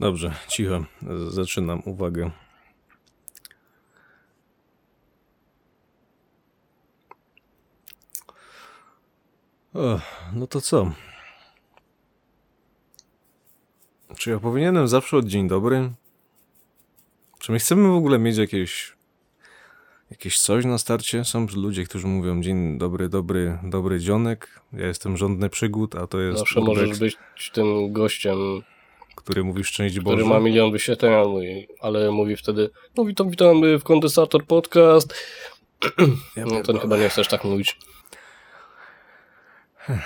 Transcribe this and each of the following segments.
Dobrze, cicho. Zaczynam. Uwaga. O, no to co? Czy ja powinienem zawsze od dzień dobry? Czy my chcemy w ogóle mieć jakieś jakieś coś na starcie? Są ludzie, którzy mówią dzień dobry, dobry, dobry dzionek. Ja jestem żądny przygód, a to jest Zawsze możesz być tym gościem, który mówi szczęść Boże. który ma milion wyświetleń, ale mówi- ale mówi wtedy, no witam, witamy w Kondensator Podcast. Ja No to pierdolę. chyba nie chcesz tak mówić.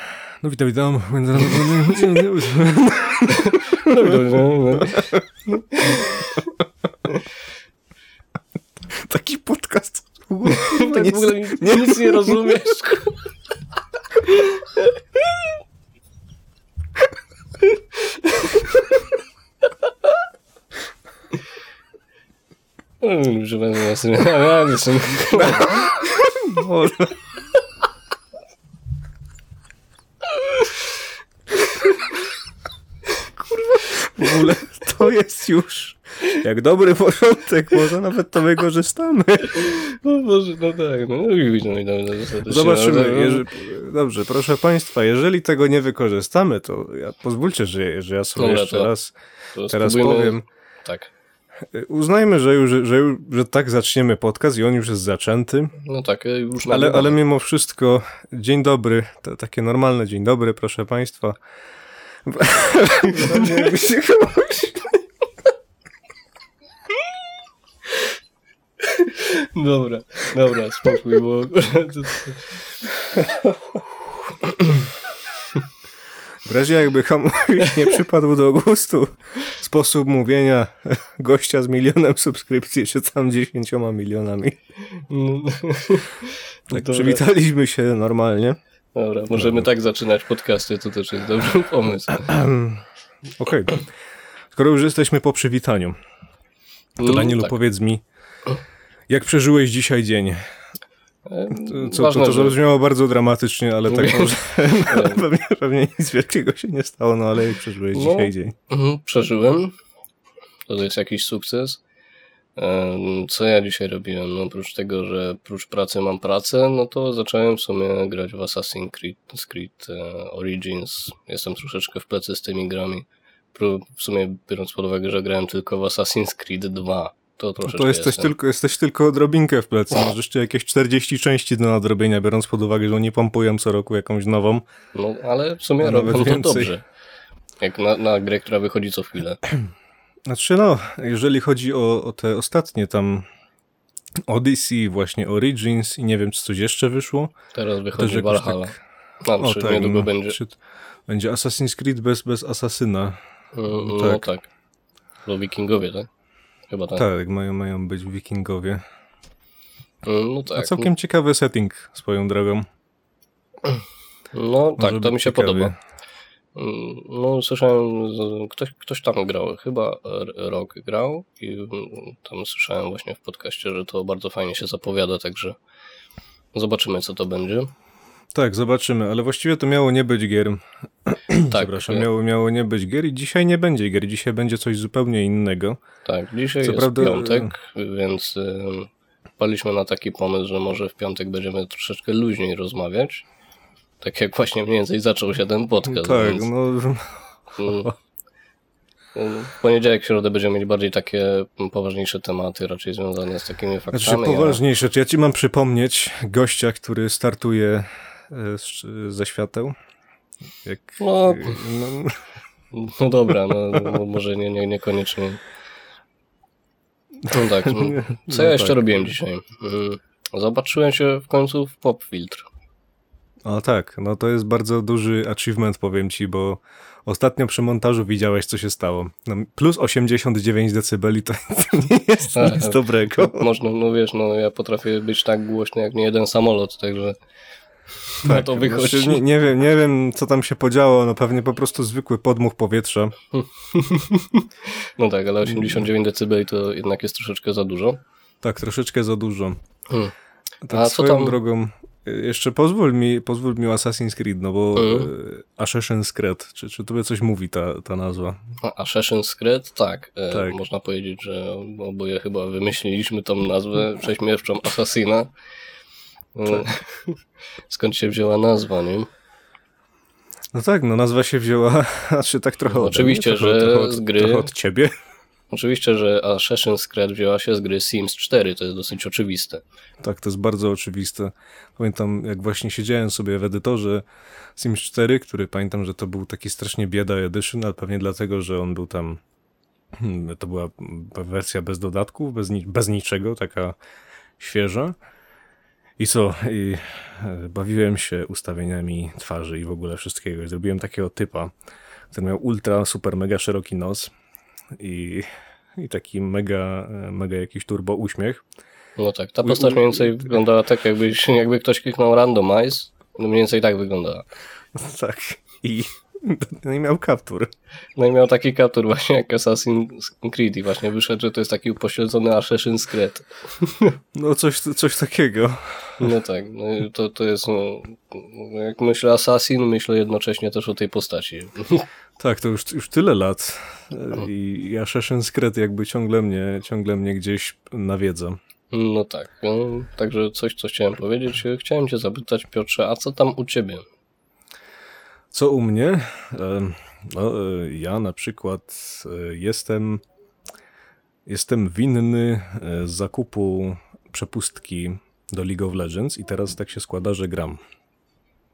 No witam, witam. Taki podcast. w ogóle, kurwa, Tak nie- w ogóle nic, nic nie rozumiesz. Ja nie jestem. Boże. Kurwa, w ogóle to jest już jak dobry początek, może nawet to wykorzystamy. No Boże, no tak, no no dobrze, dostatecznie. Zobaczymy. No, Jeżeli, dobrze, proszę Państwa, jeżeli tego nie wykorzystamy, to ja, pozwólcie, że, że ja sobie Dobra, jeszcze to- raz to teraz spróbujmy- powiem. Tak. Uznajmy, że, już, że, już, że tak zaczniemy podcast i on już jest zaczęty. No tak, już Ale, ale mimo wszystko, dzień dobry, to takie normalne dzień dobry, proszę Państwa. Jakby się komuś- Dobra, dobra, spokój, bo... W razie jakby komuś nie przypadł do gustu sposób mówienia gościa z milionem subskrypcji, czy tam dziesięcioma milionami. No, Tak, Dobra. przywitaliśmy się normalnie. Dobra, możemy tak zaczynać podcasty, to też jest dobry pomysł. Okej. Skoro już jesteśmy po przywitaniu, to No, Danielu tak. powiedz mi, jak przeżyłeś dzisiaj dzień? Co, Ważne, to, to że- bardzo dramatycznie, ale tak Wiem. może no, pewnie, pewnie nic wielkiego się nie stało, no ale jak przeżyłeś No. dzisiaj dzień? Mhm, Przeżyłem. To jest jakiś sukces. Co ja dzisiaj robiłem? No, oprócz tego, że prócz pracy mam pracę, no to zacząłem w sumie grać w Assassin's Creed, Creed e, Origins. Jestem troszeczkę w plecy z tymi grami. W sumie biorąc pod uwagę, że grałem tylko w Assassin's Creed 2, to To jesteś jestem. tylko, jesteś tylko odrobinkę w plecy, masz jeszcze jakieś 40 części do nadrobienia, biorąc pod uwagę, że oni pompują co roku jakąś nową. No, ale w sumie robią to więcej. dobrze. Jak na, na grę, która wychodzi co chwilę. Znaczy no, jeżeli chodzi o, o te ostatnie tam Odyssey, właśnie Origins i nie wiem, czy coś jeszcze wyszło. Teraz wychodzi Valhalla. tak- No, czy niedługo no, będzie. czy- będzie Assassin's Creed bez, bez asasyna. Mm, No tak. tak. Wikingowie, tak? Chyba tak. Tak, mają, mają być wikingowie. Mm, No A tak. całkiem ciekawy setting swoją drogą. No tak, to mi się ciekawie. podoba. Mm, No słyszałem, ktoś, ktoś tam grał, chyba Rock grał i mm, tam słyszałem właśnie w podcaście, że to bardzo fajnie się zapowiada, także zobaczymy co to będzie. Tak, zobaczymy, ale właściwie to miało nie być gier. Tak, Przepraszam, miało, miało nie być gier i dzisiaj nie będzie gier, dzisiaj będzie coś zupełnie innego. tak, dzisiaj Co jest prawda- piątek, więc y, paliśmy na taki pomysł, że może w piątek będziemy troszeczkę luźniej rozmawiać. Tak jak właśnie mniej więcej zaczął się ten podcast. tak, więc... no Mm. W poniedziałek, w środę będziemy mieć bardziej takie poważniejsze tematy, raczej związane z takimi faktami. Znaczy poważniejsze, czy ja ci mam przypomnieć gościa, który startuje ze świateł? Jak, No. e, no, No dobra, no, no może nie, nie, niekoniecznie. No tak, no. co ja No jeszcze tak. robiłem dzisiaj? Mm, Zobaczyłem się w końcu w Pop Filtr. O tak, no to jest bardzo duży achievement, powiem ci, bo ostatnio przy montażu widziałeś, co się stało. No, plus 89 decybeli to nie jest Tak. nic dobrego. Można, no wiesz, no ja potrafię być tak głośny jak nie jeden samolot, także no to wychodzi. Znaczy, nie, nie, wiem, nie wiem, co tam się podziało, no pewnie po prostu zwykły podmuch powietrza. No tak, ale 89 dB to jednak jest troszeczkę za dużo. Tak, troszeczkę za dużo. Hmm. Tak A co swoją tam- drogą, jeszcze pozwól mi, pozwól mi Assassin's Creed, no bo e, Assassin's Creed, czy, czy tobie coś mówi ta, ta nazwa? A Assassin's Creed? Tak. E, Tak. Można powiedzieć, że oboje chyba wymyśliliśmy tą nazwę prześmiewczą Assassina. E, Skąd się wzięła nazwa, nie? No tak, no nazwa się wzięła, znaczy tak trochę ode Oczywiście, mnie, trochę, że trochę od, z gry- trochę od ciebie. Oczywiście, że Assassin's Creed wzięła się z gry Sims 4, to jest dosyć oczywiste. Tak, to jest bardzo oczywiste. Pamiętam, jak właśnie siedziałem sobie w edytorze Sims 4, który pamiętam, że to był taki strasznie bieda edition, ale pewnie dlatego, że on był tam, hmm, to była wersja bez dodatków, bez, bez niczego, taka świeża. I co? I e, bawiłem się ustawieniami twarzy i w ogóle wszystkiego. I zrobiłem takiego typa, który miał ultra, super, mega szeroki nos i, i taki mega, e, mega jakiś turbo uśmiech. No tak, ta postać mniej więcej wyglądała tak, jakbyś, jakby ktoś kliknął randomize, no mniej więcej tak wyglądała. Tak. I no i miał kaptur. No i miał taki kaptur właśnie jak Assassin's Creed i właśnie wyszedł, że to jest taki upośledzony Assassin's Creed. No coś, coś takiego. No tak, no to, to jest, no, jak myślę Assassin, myślę jednocześnie też o tej postaci. Tak, to już, już tyle lat. I i Assassin's Creed jakby ciągle mnie, ciągle mnie gdzieś nawiedza. No tak, no, także coś, co chciałem powiedzieć. Chciałem cię zapytać, Piotrze, a co tam u ciebie? Co u mnie? No, e, ja na przykład e, jestem jestem winny e, zakupu przepustki do League of Legends i teraz tak się składa, że gram.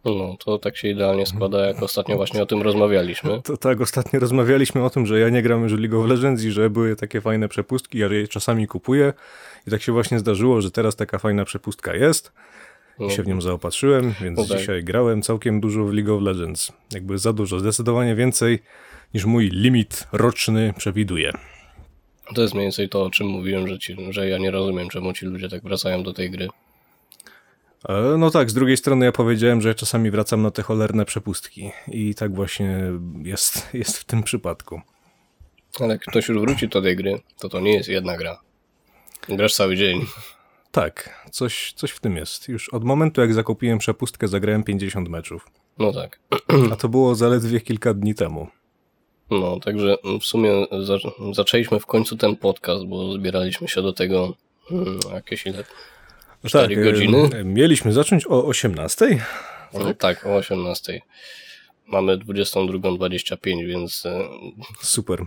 No, to tak się idealnie składa, jak ostatnio właśnie o tym rozmawialiśmy. To tak, ostatnio rozmawialiśmy o tym, że ja nie gram już League of Legends i że były takie fajne przepustki, ja je czasami kupuję i tak się właśnie zdarzyło, że teraz taka fajna przepustka jest i się w nią zaopatrzyłem, więc dzisiaj grałem całkiem dużo w League of Legends. Jakby za dużo, zdecydowanie więcej niż mój limit roczny przewiduje. to jest mniej więcej to, o czym mówiłem, że, ci, że ja nie rozumiem, czemu ci ludzie tak wracają do tej gry. E, No tak, z drugiej strony ja powiedziałem, że czasami wracam na te cholerne przepustki i tak właśnie jest, jest w tym przypadku. Ale jak ktoś już wróci do tej gry, to to nie jest jedna gra. Grasz cały dzień. Tak, coś, coś w tym jest. Już od momentu jak zakupiłem przepustkę zagrałem 50 meczów. No tak. A to było zaledwie kilka dni temu. No, także w sumie za, zaczęliśmy w końcu ten podcast, bo zbieraliśmy się do tego hmm, jakieś ile? E, godziny? Mieliśmy zacząć o 18. Tak? tak, o 18. Mamy 22.25, więc e, Super.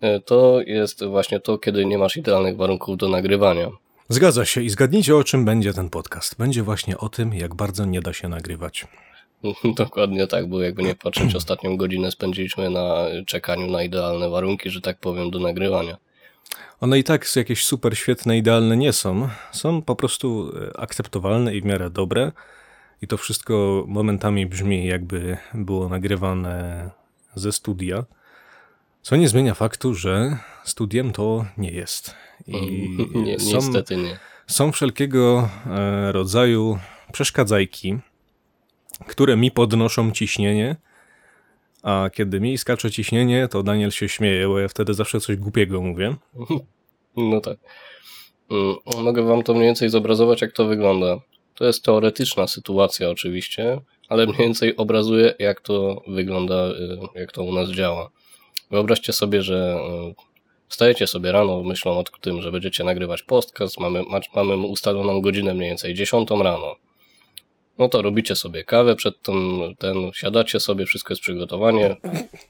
e, to jest właśnie to, kiedy nie masz idealnych warunków do nagrywania. Zgadza się i zgadnijcie o czym będzie ten podcast. Będzie właśnie o tym, jak bardzo nie da się nagrywać. Dokładnie tak, bo jakby nie patrzeć, ostatnią godzinę spędziliśmy na czekaniu na idealne warunki, że tak powiem, do nagrywania. One i tak jakieś super świetne, idealne nie są. Są po prostu e, akceptowalne i w miarę dobre. I to wszystko momentami brzmi, jakby było nagrywane ze studia. Co nie zmienia faktu, że studiem to nie jest. I nie, są, niestety nie. są wszelkiego e, rodzaju przeszkadzajki, które mi podnoszą ciśnienie. A kiedy mi skacze ciśnienie, to Daniel się śmieje, bo ja wtedy zawsze coś głupiego mówię. No tak. Mm, Mogę wam to mniej więcej zobrazować, jak to wygląda. To jest teoretyczna sytuacja oczywiście, ale mniej więcej obrazuje, jak to wygląda, y, jak to u nas działa. Wyobraźcie sobie, że y, wstajecie sobie rano, myślą o tym, że będziecie nagrywać podcast, mamy, ma- mamy ustaloną godzinę mniej więcej 10 rano. No to robicie sobie kawę przed tym, ten, siadacie sobie, wszystko jest przygotowanie,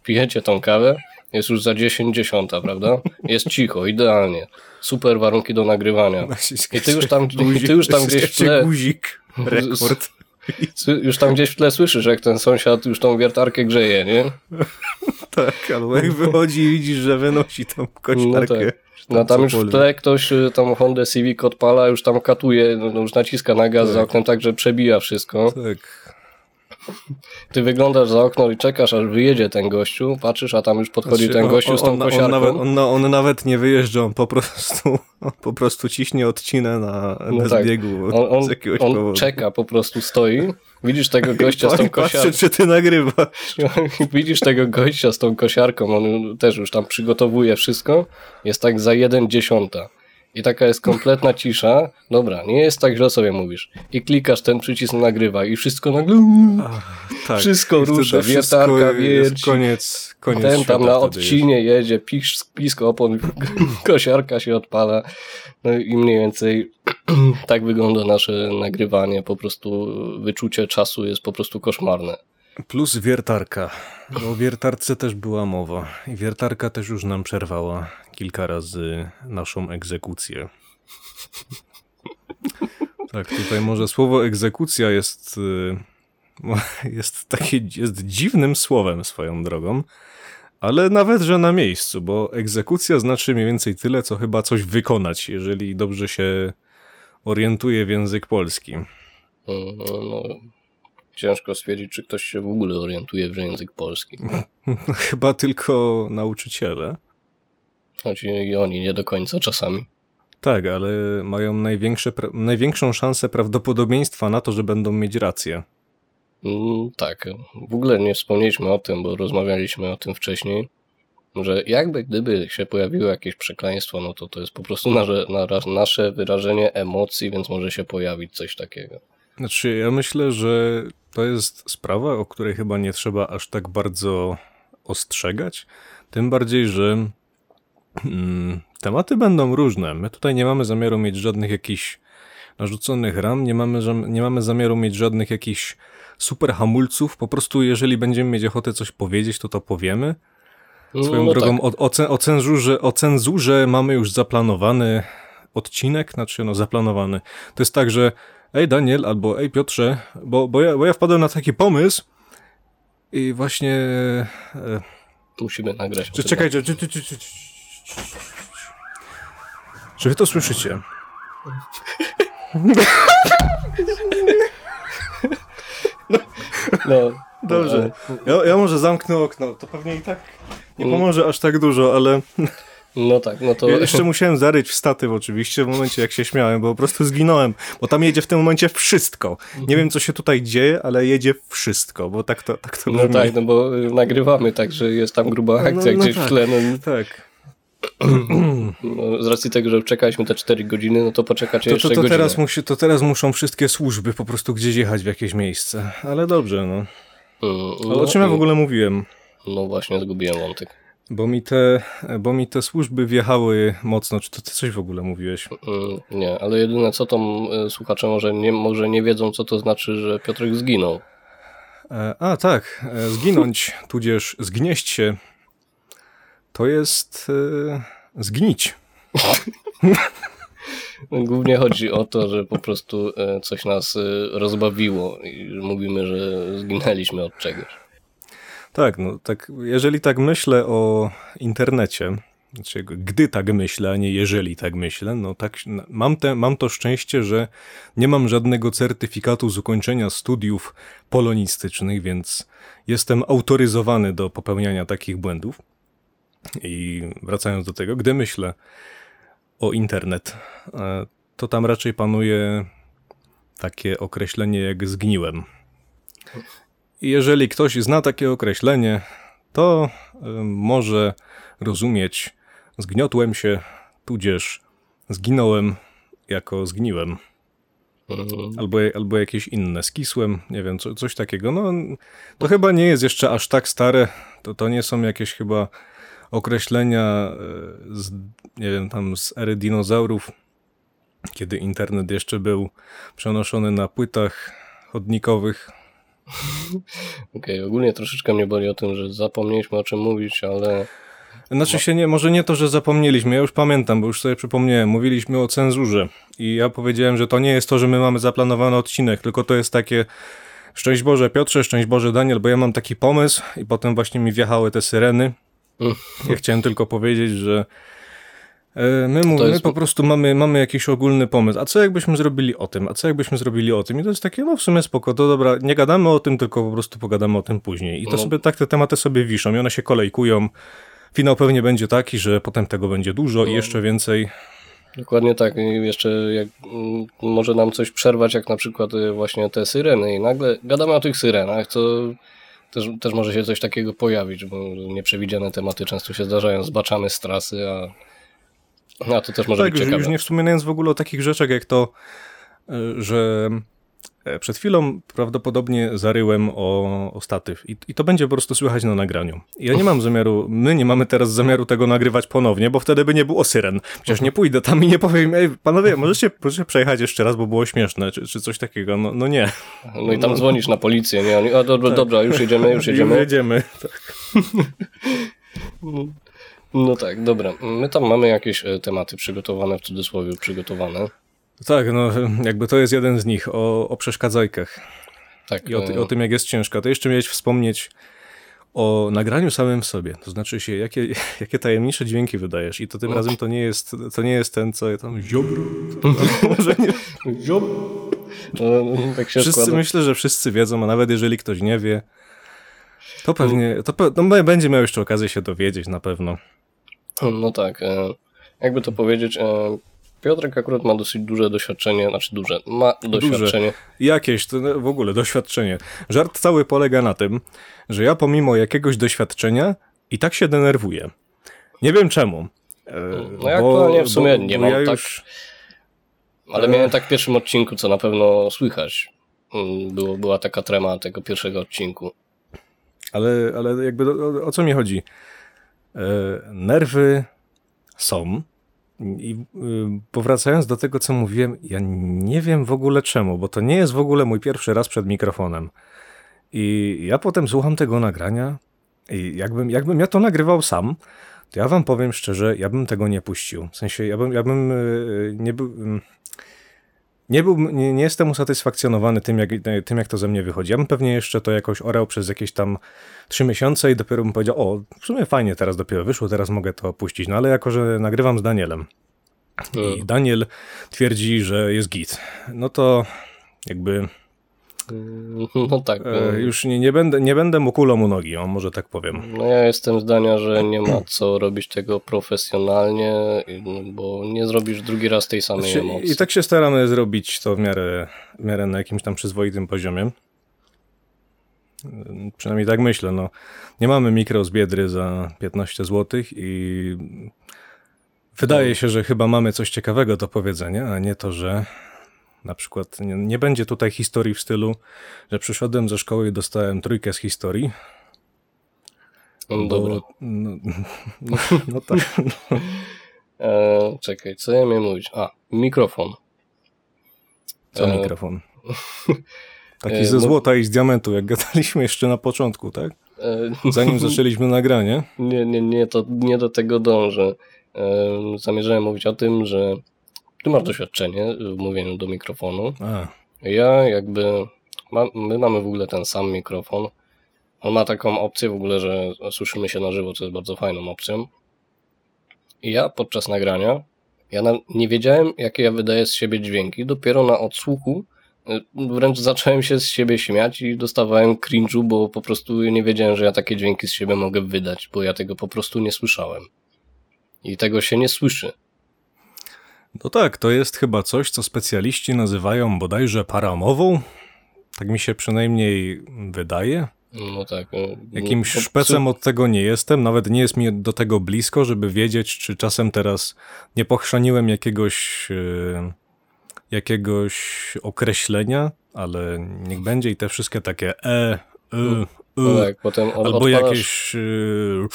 pijecie tą kawę, jest już za 10 dziesiąta, prawda? Jest cicho, idealnie. Super warunki do nagrywania. I ty już tam, ty już tam gdzieś w tle, Guzik, rekord. już tam gdzieś w tle słyszysz, jak ten sąsiad już tą wiertarkę grzeje, nie? Tak, albo jak wychodzi i widzisz, że wynosi tą koślarkę. No tak. No tam już w tle ktoś y, tą Hondę Civic odpala, już tam katuje, no, no już naciska na gaz za Tak. oknem tak, że przebija wszystko. Tak. Ty wyglądasz za okno i czekasz, aż wyjedzie ten gościu, patrzysz, a tam już podchodzi Znaczy, ten gościu z tą on, on, kosiarką. nawet, on, no, on nawet nie wyjeżdża, on po prostu, on po prostu ciśnie odcinę na No bez tak. biegu On, on, z jakiegoś on powodu. czeka, po prostu stoi. Widzisz tego gościa z tą patrzy, kosiarką. czy ty nagrywasz. Widzisz tego gościa z tą kosiarką, on też już tam przygotowuje wszystko. Jest tak za jeden dziesiąta. I taka jest kompletna cisza. Dobra, nie jest tak źle sobie mówisz. I klikasz ten przycisk nagrywa i wszystko nagle... Ach, tak. Wszystko rusza, wiertarka jest wierci. Koniec, koniec Ten tam na odcinie jedzie, pisz, blisko opon, kosiarka się odpala. No i mniej więcej tak wygląda nasze nagrywanie. Po prostu wyczucie czasu jest po prostu koszmarne. Plus wiertarka. Bo o wiertarce też była mowa. I wiertarka też już nam przerwała kilka razy naszą egzekucję. Tak, tutaj może słowo egzekucja jest, y, jest takie jest dziwnym słowem swoją drogą, ale nawet, że na miejscu, bo egzekucja znaczy mniej więcej tyle, co chyba coś wykonać, jeżeli dobrze się orientuje w język polski. Mm, No, ciężko stwierdzić, czy ktoś się w ogóle orientuje w język polski. Chyba tylko nauczyciele. Choć i oni nie do końca czasami. Tak, ale mają największe, największą szansę prawdopodobieństwa na to, że będą mieć rację. Mm, Tak, w ogóle nie wspomnieliśmy o tym, bo rozmawialiśmy o tym wcześniej, że jakby gdyby się pojawiło jakieś przekleństwo, no to to jest po prostu nasze, nara- nasze wyrażenie emocji, więc może się pojawić coś takiego. Znaczy, ja myślę, że to jest sprawa, o której chyba nie trzeba aż tak bardzo ostrzegać. Tym bardziej, że mm, tematy będą różne. My tutaj nie mamy zamiaru mieć żadnych jakichś narzuconych ram, nie mamy, nie mamy zamiaru mieć żadnych jakichś super hamulców. Po prostu, jeżeli będziemy mieć ochotę coś powiedzieć, to to powiemy. Swoją no drogą tak. o, o, ce- o, cenzurze, o cenzurze mamy już zaplanowany odcinek, znaczy no zaplanowany. To jest tak, że ej Daniel albo ej Piotrze, bo, bo, ja, bo ja wpadłem na taki pomysł i właśnie... E, Musimy nagrać. czy, czekajcie, czy, czy, czy, czy, czy, wy to słyszycie? No, Dobrze. no, Ja, ja może zamknę okno, to pewnie i tak nie Mm. pomoże aż tak dużo, ale No tak, no to ja jeszcze musiałem zaryć w statyw oczywiście w momencie jak się śmiałem, bo po prostu zginąłem, bo tam jedzie w tym momencie wszystko. Nie wiem co się tutaj dzieje, ale jedzie wszystko, bo tak to, tak to no brzmi. tak, no bo nagrywamy, także jest tam gruba akcja no gdzieś tak. w tle. No, Tak. no, z racji tego, że czekaliśmy te 4 godziny, no to poczekacie To, jeszcze to, to, godzinę. teraz musi, to teraz muszą wszystkie służby po prostu gdzieś jechać w jakieś miejsce. Ale dobrze, no. Ale o czym ja w ogóle mówiłem? No właśnie, zgubiłem wątek. Bo mi te, bo mi te służby wjechały mocno. Czy to ty coś w ogóle mówiłeś? Mm, Nie, ale jedyne co to y, słuchacze może nie, może nie wiedzą, co to znaczy, że Piotrek zginął. E, A, tak. e, Zginąć, tudzież zgnieść się, to jest e, zgnić. Głównie chodzi o to, że po prostu coś nas rozbawiło i mówimy, że zginęliśmy od czegoś. Tak, no tak, jeżeli tak myślę o internecie, znaczy gdy tak myślę, a nie jeżeli tak myślę, no tak, mam, te, mam to szczęście, że nie mam żadnego certyfikatu z ukończenia studiów polonistycznych, więc jestem autoryzowany do popełniania takich błędów. I wracając do tego, gdy myślę o internet, e, to tam raczej panuje takie określenie jak zgniłem. I jeżeli ktoś zna takie określenie, to y, może rozumieć zgniotłem się, tudzież zginąłem jako zgniłem, Mm, albo, albo jakieś inne, skisłem, nie wiem, co, coś takiego. No, to chyba nie jest jeszcze aż tak stare, to, to nie są jakieś chyba określenia y, z, nie wiem, tam z ery dinozaurów, kiedy internet jeszcze był przenoszony na płytach chodnikowych, Okej, ogólnie troszeczkę mnie boli o tym, że zapomnieliśmy o czym mówić, ale Znaczy się nie, może nie to, że zapomnieliśmy, ja już pamiętam, bo już sobie przypomniałem, mówiliśmy o cenzurze i ja powiedziałem, że to nie jest to, że my mamy zaplanowany odcinek, tylko to jest takie szczęść Boże Piotrze, szczęść Boże Daniel, bo ja mam taki pomysł i potem właśnie mi wjechały te syreny. Mm. Ja chciałem tylko powiedzieć, że my, mu- To my jest- po prostu mamy, mamy jakiś ogólny pomysł, a co jakbyśmy zrobili o tym, a co jakbyśmy zrobili o tym i to jest takie, no w sumie spoko, to dobra, nie gadamy o tym, tylko po prostu pogadamy o tym później i to No. sobie tak te tematy sobie wiszą i one się kolejkują. Finał pewnie będzie taki, że potem tego będzie dużo i No. jeszcze więcej. dokładnie tak. I jeszcze jak, mm, może nam coś przerwać, jak na przykład y, właśnie te syreny i nagle gadamy o tych syrenach, to też, też może się coś takiego pojawić, bo nieprzewidziane tematy często się zdarzają, zbaczamy z trasy, a A to też może tak, być już, ciekawe. już nie wspominając w ogóle o takich rzeczach jak to, y, że e, przed chwilą prawdopodobnie zaryłem o, o statyw I, i to będzie po prostu słychać na nagraniu. Ja nie mam zamiaru, my nie mamy teraz zamiaru tego nagrywać ponownie, bo wtedy by nie było syren. Przecież nie pójdę tam i nie powiem, ej, panowie, możecie, możecie przejechać jeszcze raz, bo było śmieszne, czy, czy coś takiego. No, no nie. No i tam dzwonisz na policję, nie? Oni, o, dobra, dobra, już jedziemy, już jedziemy. Już jedziemy. No tak, dobra. My tam mamy jakieś e, tematy przygotowane, w cudzysłowie przygotowane. Tak, no jakby to jest jeden z nich, o, o przeszkadzajkach. Tak, I o, ty, e, o tym, jak jest ciężko. To jeszcze miałeś wspomnieć o nagraniu samym w sobie. To znaczy się, jakie, jakie tajemnicze dźwięki wydajesz. I to tym razem to nie jest, to nie jest ten, co tam ziobro. Może nie. no, tak się Wszyscy, składa. myślę, że wszyscy wiedzą, a nawet jeżeli ktoś nie wie, to pewnie, to pe, no, będzie miał jeszcze okazję się dowiedzieć na pewno. No tak, e, jakby to powiedzieć, e, Piotrek akurat ma dosyć duże doświadczenie, znaczy duże, ma doświadczenie. Jakieś, to w ogóle doświadczenie. Żart cały polega na tym, że ja pomimo jakiegoś doświadczenia i tak się denerwuję. Nie wiem czemu. E, No ja aktualnie w sumie nie mam ja tak- już, Ale miałem tak w pierwszym odcinku, co na pewno słychać. Mm, Było, była taka trema tego pierwszego odcinku. Ale, ale jakby o, o co mi chodzi? E, nerwy są. I y, powracając do tego, co mówiłem, ja nie wiem w ogóle czemu, bo to nie jest w ogóle mój pierwszy raz przed mikrofonem. I ja potem słucham tego nagrania i jakbym, jakbym ja to nagrywał sam, to ja wam powiem szczerze, ja bym tego nie puścił. W sensie, ja bym, ja bym y, nie był... Nie, był, nie, nie jestem usatysfakcjonowany tym jak, tym, jak to ze mnie wychodzi. Ja bym pewnie jeszcze to jakoś orał przez jakieś tam trzy miesiące i dopiero bym powiedział, o, w sumie fajnie teraz dopiero wyszło, teraz mogę to puścić. No ale jako, że nagrywam z Danielem i Mm. Daniel twierdzi, że jest git, no to jakby No tak. e, mm. już nie, nie, będę, nie będę mu kulą u nogi, o, może tak powiem. No ja jestem zdania, że nie ma co robić tego profesjonalnie, bo nie zrobisz drugi raz tej samej Znaczy, emocji. I tak się staramy zrobić to w miarę, w miarę na jakimś tam przyzwoitym poziomie. Ym, Przynajmniej tak myślę. No. Nie mamy mikro z Biedry za 15 zł i wydaje się, że chyba mamy coś ciekawego do powiedzenia, a nie to, że na przykład nie, nie będzie tutaj historii w stylu, że przyszedłem ze szkoły i dostałem trójkę z historii. No dobra. Bo, no, no, no tak. E, czekaj, co ja miałem mówić? A, mikrofon. Co E, mikrofon? Taki e, ze złota i z diamentu, jak gadaliśmy jeszcze na początku, tak? E, Zanim zaczęliśmy nagranie. Nie, nie, nie, to nie do tego dążę. E, Zamierzałem mówić o tym, że ty masz doświadczenie w mówieniu do mikrofonu. A, Ja jakby, ma, my mamy w ogóle ten sam mikrofon. On ma taką opcję w ogóle, że słyszymy się na żywo, co jest bardzo fajną opcją. I ja podczas nagrania, ja na, nie wiedziałem, jakie ja wydaję z siebie dźwięki. Dopiero na odsłuchu y, wręcz zacząłem się z siebie śmiać i dostawałem cringe'u, bo po prostu nie wiedziałem, że ja takie dźwięki z siebie mogę wydać, bo ja tego po prostu nie słyszałem. I tego się nie słyszy. No tak, to jest chyba coś, co specjaliści nazywają bodajże paramową. Tak mi się przynajmniej wydaje. No tak. y, Jakimś po- szpecem od tego nie jestem, nawet nie jest mi do tego blisko, żeby wiedzieć, czy czasem teraz nie pochrzaniłem jakiegoś, e, jakiegoś określenia, ale niech będzie i te wszystkie takie e, y, No y, tak, potem od, albo odpalasz, jakieś e, no,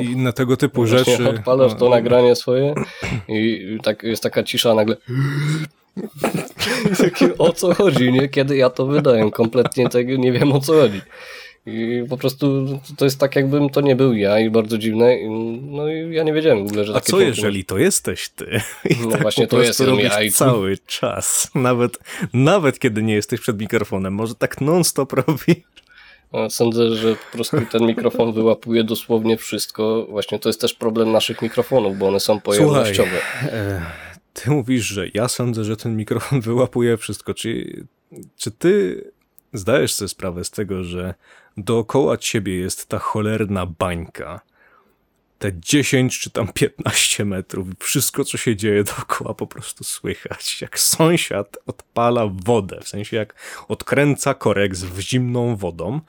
i inne tego typu Właśnie rzeczy. Odpalasz to No, nagranie swoje i tak jest taka cisza nagle. Takie, o co chodzi, nie? Kiedy ja to wydaję? Kompletnie tego nie wiem o co chodzi. I po prostu to jest tak, jakbym to nie był ja i bardzo dziwne. No i ja nie wiedziałem w ogóle, że A co jeżeli to jesteś ty? I No tak właśnie to robisz ja i- cały czas. Nawet, nawet kiedy nie jesteś przed mikrofonem. Może tak non-stop robi. Sądzę, że po prostu ten mikrofon wyłapuje dosłownie wszystko. Właśnie to jest też problem naszych mikrofonów, bo one są pojemnościowe. E, ty mówisz, że ja sądzę, że ten mikrofon wyłapuje wszystko. Czy, czy ty zdajesz sobie sprawę z tego, że dookoła ciebie jest ta cholerna bańka? Te 10 czy tam 15 metrów, wszystko co się dzieje dookoła po prostu słychać. Jak sąsiad odpala wodę, w sensie jak odkręca korek z zimną wodą,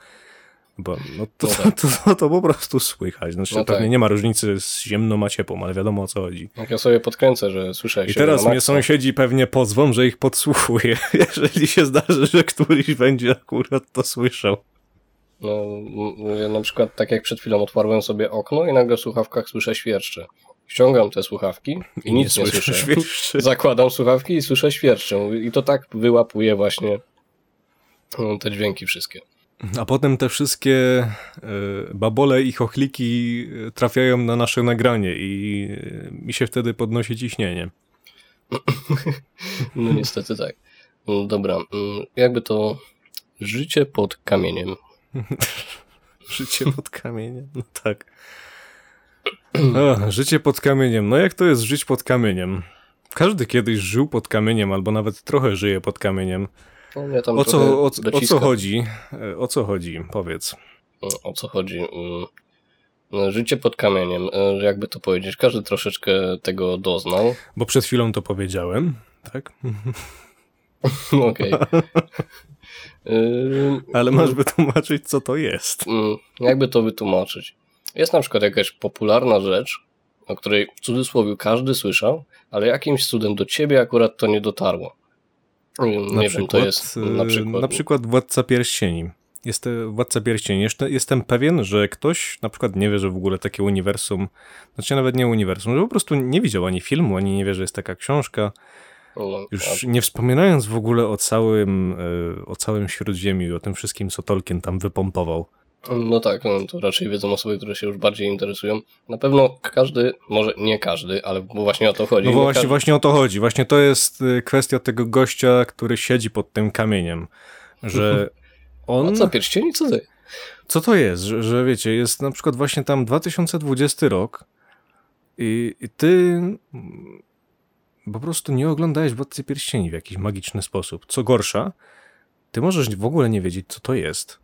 Bo no to, No to, tak. to, to, to po prostu słychać. Znaczy, No pewnie tak. nie ma różnicy z ziemną a ciepłą, ale wiadomo o co chodzi. Ja sobie podkręcę, że słyszę I teraz mnie sąsiedzi pewnie pozwą, że ich podsłuchuje, jeżeli się zdarzy, że któryś będzie akurat to słyszał. No, na przykład tak jak przed chwilą otwarłem sobie okno i nagle w słuchawkach słyszę świerszcze. Ściągam te słuchawki i, nic nie słyszę. Świerszczy. Zakładam słuchawki i słyszę świerszczę. I to tak wyłapuje właśnie mm, te dźwięki wszystkie. A potem te wszystkie e, babole i chochliki e, trafiają na nasze nagranie i e, mi się wtedy podnosi ciśnienie. No niestety tak. Dobra, mm, jakby to życie pod kamieniem. Życie pod kamieniem, no tak. O, życie pod kamieniem. No jak to jest żyć pod kamieniem? Każdy kiedyś żył pod kamieniem, albo nawet trochę żyje pod kamieniem. No, O co, o, o co chodzi? E, O co chodzi? Powiedz. O co chodzi? Mm, no, Życie pod kamieniem, e, jakby to powiedzieć, każdy troszeczkę tego doznał. Bo przed chwilą to powiedziałem, tak? Okej. Ale masz wytłumaczyć, co to jest. Mm, Jakby to wytłumaczyć? Jest na przykład jakaś popularna rzecz, o której w cudzysłowie każdy słyszał, ale jakimś cudem do ciebie akurat to nie dotarło. Ym, Na Nie przykład, wiem, to jest e, na przykład. na przykład Władca Pierścieni. Jest e, Władca Pierścieni. Jeszcze jestem pewien, że ktoś na przykład nie wie, że w ogóle takie uniwersum, znaczy nawet nie uniwersum, że po prostu nie widział ani filmu, ani nie wie, że jest taka książka. Już nie wspominając w ogóle o całym, e, o całym Śródziemiu i o tym wszystkim, co Tolkien tam wypompował. no tak, no, to raczej wiedzą osoby, które się już bardziej interesują. Na pewno każdy, może nie każdy, ale bo właśnie o to chodzi. No właśnie, każdy, właśnie o to chodzi. Właśnie to jest e, kwestia tego gościa, który siedzi pod tym kamieniem, że on... A co, pierścieni? Co ty? Co to jest? Że, że wiecie, jest na przykład właśnie tam 2020 rok i, i ty po prostu nie oglądałeś Władcy Pierścieni w jakiś magiczny sposób. Co gorsza, ty możesz w ogóle nie wiedzieć, co to jest.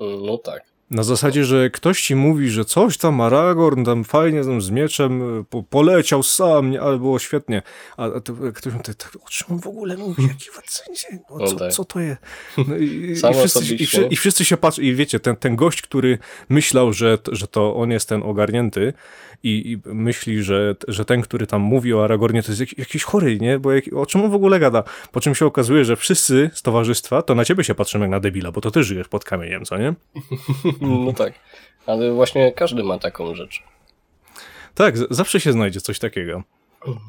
No tak. Na zasadzie, że ktoś ci mówi, że coś tam Aragorn tam fajnie tam z mieczem y, po, poleciał sam, nie, ale było świetnie. A, a to, ktoś mówi, tak, o czym on w ogóle mówi? Jaki wadzenie? No, co, co to jest? No i, i, wszyscy, i, wszy- I wszyscy się patrzą i wiecie, ten, ten gość, który myślał, że, że to on jest ten ogarnięty i, i myśli, że, że ten, który tam mówi o Aragornie, to jest jak, jakiś chory, nie? Bo jak, o czym on w ogóle gada? Po czym się okazuje, że wszyscy z towarzystwa to na ciebie się patrzą jak na debila, bo to ty żyjesz pod kamieniem, co nie? No tak. Ale właśnie każdy ma taką rzecz. Tak, zawsze się znajdzie coś takiego.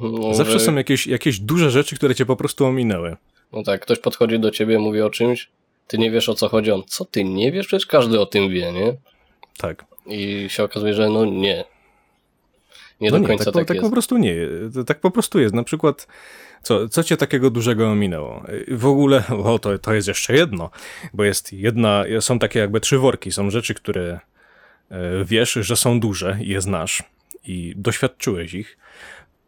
No, Zawsze że- są jakieś, jakieś duże rzeczy, które cię po prostu ominęły. No tak, ktoś podchodzi do ciebie, mówi o czymś, ty nie wiesz o co chodzi, on, co ty nie wiesz? Przecież każdy o tym wie, nie? Tak. I się okazuje, że no nie. Nie no do końca tak, tak, po, tak jest. po prostu nie. Tak po prostu jest. Na przykład, co, co cię takiego dużego ominęło? W ogóle, o, to, to jest jeszcze jedno, bo jest jedna, są takie jakby trzy worki. Są rzeczy, które e, wiesz, że są duże i je znasz i doświadczyłeś ich.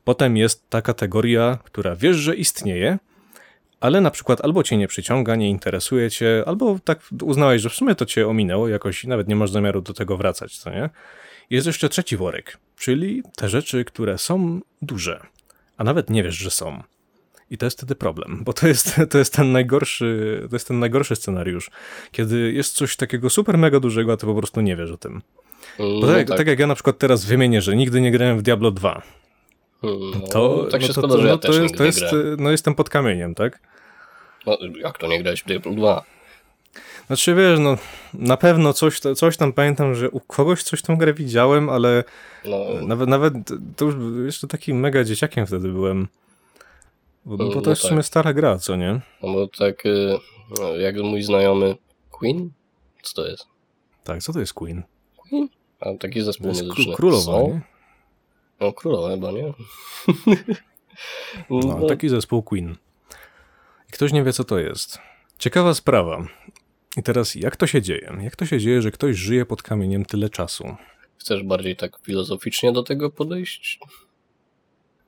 Potem jest ta kategoria, która wiesz, że istnieje, ale na przykład albo cię nie przyciąga, nie interesuje cię, albo tak uznałeś, że w sumie to cię ominęło jakoś i nawet nie masz zamiaru do tego wracać, co nie? Jest jeszcze trzeci worek, czyli te rzeczy, które są duże, a nawet nie wiesz, że są. I to jest wtedy problem, bo to jest, to jest ten najgorszy, to jest ten najgorszy scenariusz, kiedy jest coś takiego super mega dużego, a ty po prostu nie wiesz o tym. Mm, Bo no tak, tak jak ja na przykład teraz wymienię, że nigdy nie grałem w Diablo 2, Mm, no, to, tak się no to, składa, to, że ja no to jest, to jest, no jestem pod kamieniem, tak? No, jak to nie grałeś w Diablo 2? Znaczy wiesz, no na pewno coś, coś tam pamiętam, że u kogoś coś tą grę widziałem, ale No, nawet, nawet to już jeszcze takim mega dzieciakiem wtedy byłem. Bo, bo No to jest w tak. sumie stara gra, co nie? no bo tak no, jak mój znajomy Queen? Co to jest? Tak, co to jest Queen? A taki To zespół jest muzyczny. kró- królowa, nie? No królowa chyba, nie? No, no, taki zespół Queen. I ktoś nie wie, co to jest. Ciekawa sprawa. I teraz, jak to się dzieje? Jak to się dzieje, że ktoś żyje pod kamieniem tyle czasu? Chcesz bardziej tak filozoficznie do tego podejść?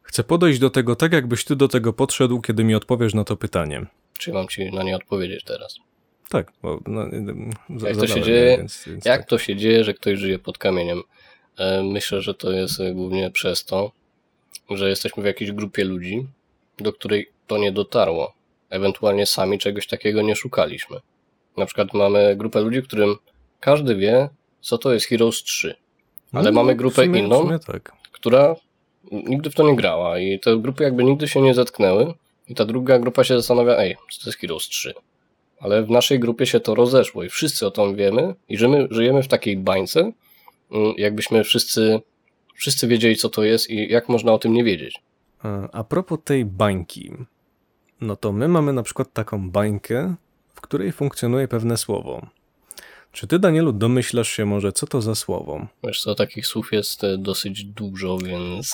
Chcę podejść do tego tak, jakbyś ty do tego podszedł, kiedy mi odpowiesz na to pytanie. Czy mam ci na nie odpowiedzieć teraz? Tak, bo no, za- Jak to się dzieje? Więc, więc Jak tak. to się dzieje, że ktoś żyje pod kamieniem? E, Myślę, że to jest e, głównie przez to, że jesteśmy w jakiejś grupie ludzi, do której to nie dotarło. Ewentualnie sami czegoś takiego nie szukaliśmy. Na przykład mamy grupę ludzi, którym każdy wie, co to jest Heroes 3. Ale No, mamy grupę sumie- inną. Tak. która nigdy w to nie grała i te grupy jakby nigdy się nie zetknęły i ta druga grupa się zastanawia, ej, co to jest Heroes 3? Ale w naszej grupie się to rozeszło i wszyscy o tym wiemy i że my żyjemy w takiej bańce, mm, jakbyśmy wszyscy, wszyscy wiedzieli, co to jest i jak można o tym nie wiedzieć. A, a propos tej bańki, no to my mamy na przykład taką bańkę, w której funkcjonuje pewne słowo. Czy ty, Danielu, domyślasz się może, co to za słowo? Wiesz co, takich słów jest e, dosyć dużo, więc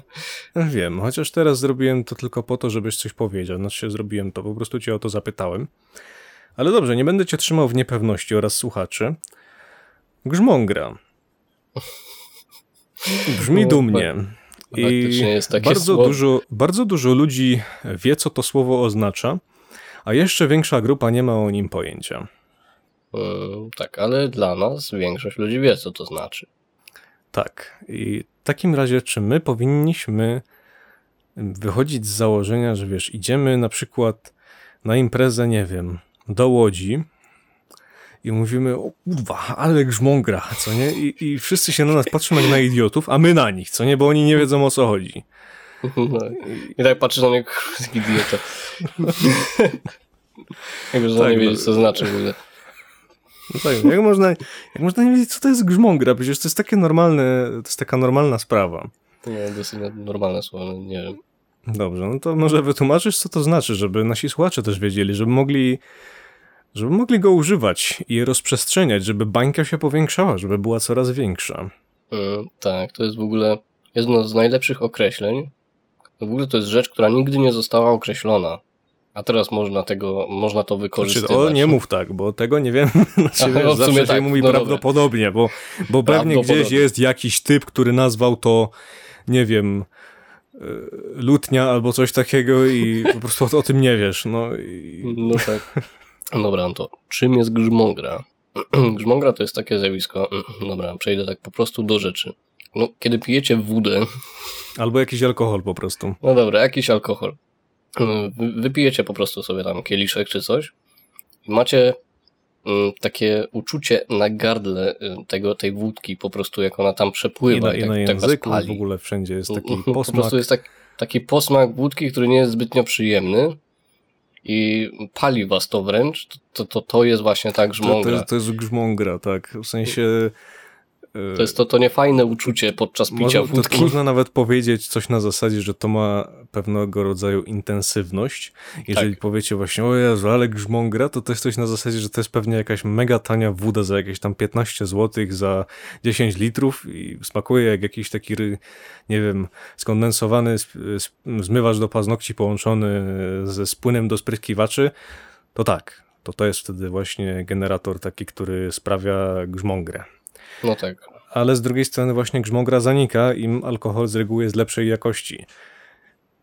Wiem, chociaż teraz zrobiłem to tylko po to, żebyś coś powiedział. Znaczy się zrobiłem to, po prostu cię o to zapytałem. Ale dobrze, nie będę cię trzymał w niepewności oraz słuchaczy. Grzmągra. Brzmi No, dumnie. I bardzo dużo, bardzo dużo ludzi wie, co to słowo oznacza, a jeszcze większa grupa nie ma o nim pojęcia. Mm, tak, ale dla nas większość ludzi wie, co to znaczy. Tak. I w takim razie, czy my powinniśmy wychodzić z założenia, że wiesz, idziemy na przykład na imprezę, nie wiem, do Łodzi i mówimy, o kurwa, ale grzmągra, co nie? I, I wszyscy się na nas patrzą jak na idiotów, a my na nich, co nie? Bo oni nie wiedzą o co chodzi. No, I tak patrzysz na mnie, kurwa, idiota. Jakby, że Tak, nie no. wiedzieć, co znaczy w ogóle. No tak, jak można, jak można nie wiedzieć, co to jest grzmągra? Przecież to jest takie normalne, to jest taka normalna sprawa. Nie, dosyć normalne słowo, no, nie wiem. Dobrze, no to może wytłumaczysz, co to znaczy, żeby nasi słuchacze też wiedzieli, żeby mogli, żeby mogli go używać i je rozprzestrzeniać, żeby bańka się powiększała, żeby była coraz większa. Mm, tak, to jest w ogóle jedno z najlepszych określeń. W ogóle to jest rzecz, która nigdy nie została określona. A teraz można tego, można to Znaczy, wykorzystywać. o, nie mów tak, bo tego nie wiem. Znaczy, Aha, wiesz, no zawsze się tak, mówi no prawdopodobnie, bo, bo pewnie gdzieś jest jakiś typ, który nazwał to, nie wiem, y, lutnia albo coś takiego i po prostu o, o tym nie wiesz. No, i, No tak. Dobra, no to czym jest grzmongra? grzmongra to jest takie zjawisko. Dobra, przejdę tak po prostu do rzeczy. No, kiedy pijecie wódę, albo jakiś alkohol po prostu. No dobra, jakiś alkohol. Wy- Wypijecie po prostu sobie tam kieliszek czy coś i macie mm, takie uczucie na gardle y, tego, tej wódki, po prostu jak ona tam I przepływa na, i, i tak, na tak języku pali. w ogóle wszędzie jest taki Po posmak. prostu jest tak, taki posmak wódki, który nie jest zbytnio przyjemny i pali was to wręcz. To, to, to jest właśnie tak To, to, grzmongra. jest, to jest grzmągra, tak. W sensie. To jest to, to niefajne uczucie podczas picia Można, wódki. to można nawet powiedzieć coś na zasadzie, że to ma pewnego rodzaju intensywność. Jeżeli Tak. powiecie właśnie, o Jezu, ale grzmągra, to to jest coś na zasadzie, że to jest pewnie jakaś mega tania woda za jakieś tam 15 zł za 10 litrów i smakuje jak jakiś taki, nie wiem, skondensowany zmywacz do paznokci połączony ze spłynem do spryskiwaczy, to tak. To to jest wtedy właśnie generator taki, który sprawia grzmągrę. No tak. Ale z drugiej strony właśnie grzmogra zanika, im alkohol z reguły jest lepszej jakości.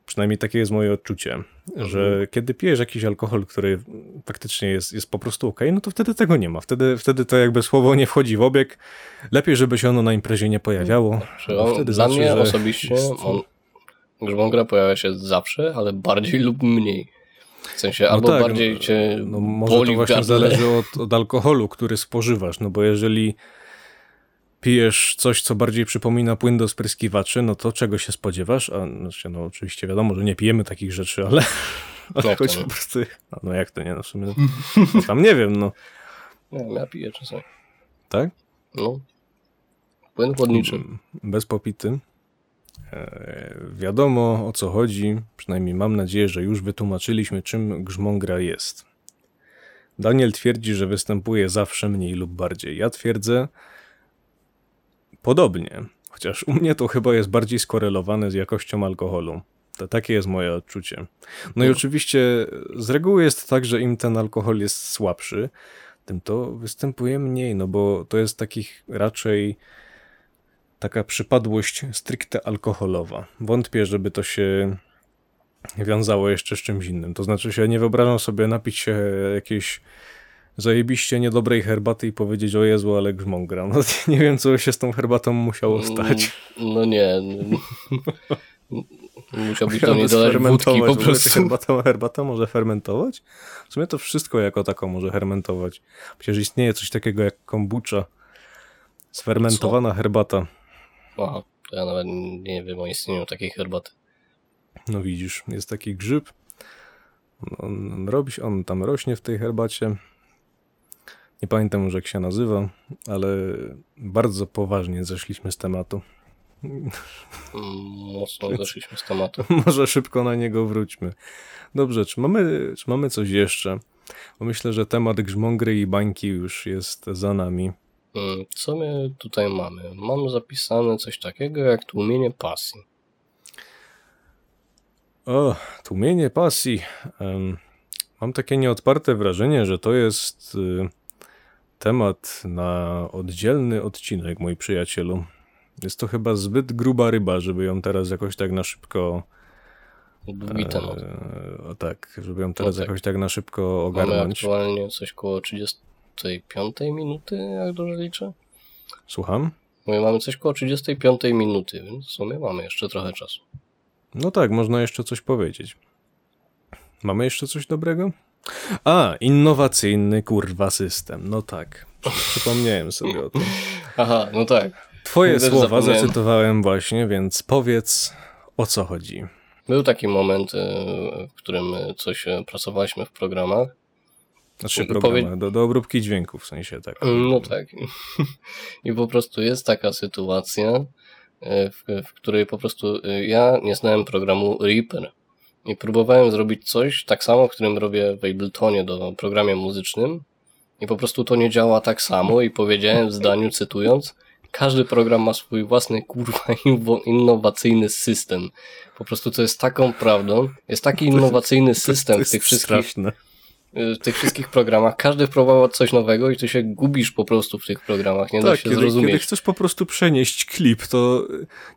Przynajmniej takie jest moje odczucie, że kiedy pijesz jakiś alkohol, który faktycznie jest, jest po prostu ok, no to wtedy tego nie ma. Wtedy, wtedy to jakby słowo nie wchodzi w obieg. Lepiej, żeby się ono na imprezie nie pojawiało. Że bo on, wtedy dla znaczy, mnie osobiście jest- on, grzmągra pojawia się zawsze, ale bardziej lub mniej. W sensie No albo tak, bardziej no, cię No może boli to właśnie zależy od, od alkoholu, który spożywasz, no bo jeżeli pijesz coś, co bardziej przypomina płyn do spryskiwaczy, no to czego się spodziewasz? A, znaczy, no oczywiście wiadomo, że nie pijemy takich rzeczy, ale, ale to chodzi nie? po prostu... No, no jak to nie, no w sumie, no, tam nie wiem, no. Nie wiem, ja piję czasami. Tak? No. Płyn chłodniczy. Bez popity. E, wiadomo o co chodzi, przynajmniej mam nadzieję, że już wytłumaczyliśmy, czym grzmągra jest. Daniel twierdzi, że występuje zawsze mniej lub bardziej. Ja twierdzę podobnie, chociaż u mnie to chyba jest bardziej skorelowane z jakością alkoholu. To takie jest moje odczucie. No i No. oczywiście z reguły jest tak, że im ten alkohol jest słabszy, tym to występuje mniej, no bo to jest takich raczej taka przypadłość stricte alkoholowa. Wątpię, żeby to się wiązało jeszcze z czymś innym. To znaczy się nie wyobrażam sobie napić się jakiejś zajebiście niedobrej herbaty i powiedzieć o Jezu, ale grzmągra. No nie wiem, co się z tą herbatą musiało stać. Mm, No nie. Musiałbyś do niej dodać wódki po prostu. Herbata, herbata może fermentować? W sumie to wszystko jako tako może fermentować. Przecież istnieje coś takiego jak kombucha. Sfermentowana herbata. Aha, to ja nawet nie wiem o istnieniu takiej herbaty. No widzisz, jest taki grzyb. On, on robi, się- on tam rośnie w tej herbacie. Nie pamiętam już jak się nazywa, ale bardzo poważnie zeszliśmy z tematu. Mm, Mocno zeszliśmy z tematu. Może szybko na niego wróćmy. Dobrze, czy mamy, czy mamy coś jeszcze? Bo myślę, że temat grzmągry i bańki już jest za nami. Mm, Co my tutaj mamy? Mam zapisane coś takiego jak tłumienie pasji. O, tłumienie pasji. Mam takie nieodparte wrażenie, że to jest y, temat na oddzielny odcinek, mój przyjacielu. Jest to chyba zbyt gruba ryba, żeby ją teraz jakoś tak na szybko. Temat. e, o tak, żeby ją teraz tak. jakoś tak na szybko Mamy ogarnąć. aktualnie coś koło 35 minuty, jak dobrze liczę. Słucham? Mówię, mamy coś koło 35 minuty, więc w sumie mamy jeszcze trochę czasu. No tak, można jeszcze coś powiedzieć. Mamy jeszcze coś dobrego? A, innowacyjny kurwa system. No tak. Przypomniałem sobie o tym. Aha, no tak. Twoje Też słowa zacytowałem właśnie, więc powiedz o co chodzi. Był taki moment, e, w którym coś e, pracowaliśmy w programach. Znaczy Powie- programy, do, do obróbki dźwięku w sensie tak. No tak. I po prostu jest taka sytuacja, e, w, w której po prostu ja nie znałem programu Reaper. I próbowałem zrobić coś tak samo, w którym robię w Abletonie do programie muzycznym. I po prostu to nie działa tak samo i powiedziałem w zdaniu cytując, każdy program ma swój własny kurwa innowacyjny system. Po prostu to jest taką prawdą. Jest taki innowacyjny system w tych wszystkich straszne. W tych wszystkich programach. Każdy wprowadza coś nowego i ty się gubisz po prostu w tych programach. Nie da Tak, się kiedy, kiedy zrozumieć. chcesz po prostu przenieść klip, to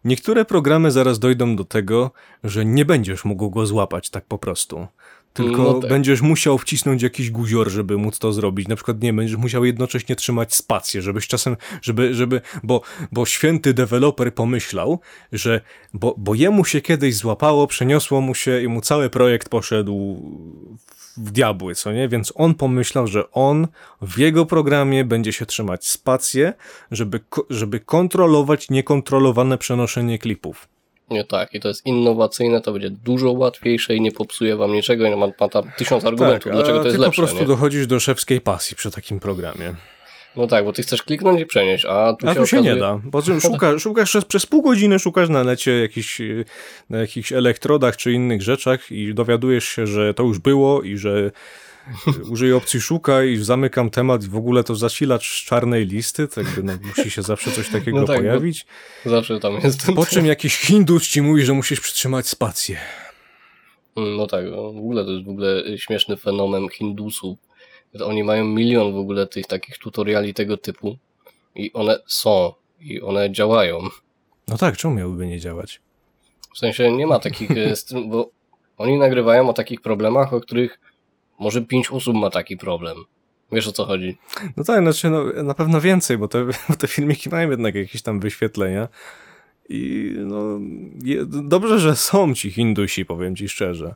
niektóre programy zaraz dojdą do tego, że nie będziesz mógł go złapać tak po prostu. Tylko No tak. będziesz musiał wcisnąć jakiś guzior, żeby móc to zrobić. Na przykład nie będziesz musiał jednocześnie trzymać spację, żebyś czasem, żeby, żeby, bo, bo święty deweloper pomyślał, że, bo, bo jemu się kiedyś złapało, przeniosło mu się i mu cały projekt poszedł w diabły, co nie? Więc on pomyślał, że on w jego programie będzie się trzymać spację, żeby, żeby kontrolować niekontrolowane przenoszenie klipów. Nie tak, i to jest innowacyjne, to będzie dużo łatwiejsze i nie popsuje wam niczego i ma, ma tam tysiąc argumentów, dlaczego a to jest lepsze. po prostu nie? dochodzisz do szewskiej pasji przy takim programie. No tak, bo ty chcesz kliknąć i przenieść, a tu A się tu się okazuje... nie da. Po czym szukasz, szukasz przez, przez pół godziny, szukasz na necie jakichś, e, na jakichś elektrodach czy innych rzeczach i dowiadujesz się, że to już było i że użyję opcji szukaj i zamykam temat i w ogóle to zasilacz czarnej listy, tak no, musi się zawsze coś takiego No tak, pojawić. Zawsze tam jest. Po czym jakiś Hindus ci mówi, że musisz przytrzymać spację. No tak, no, w ogóle to jest w ogóle śmieszny fenomen Hindusów. Oni mają milion w ogóle tych takich tutoriali tego typu i one są i one działają. No tak, czemu miałyby nie działać? W sensie nie ma takich, e, bo oni nagrywają o takich problemach, o których może pięć osób ma taki problem. Wiesz o co chodzi? No tak, znaczy no, na pewno więcej, bo te, te filmiki mają jednak jakieś tam wyświetlenia. I no, je, dobrze, że są ci Hindusi, powiem ci szczerze.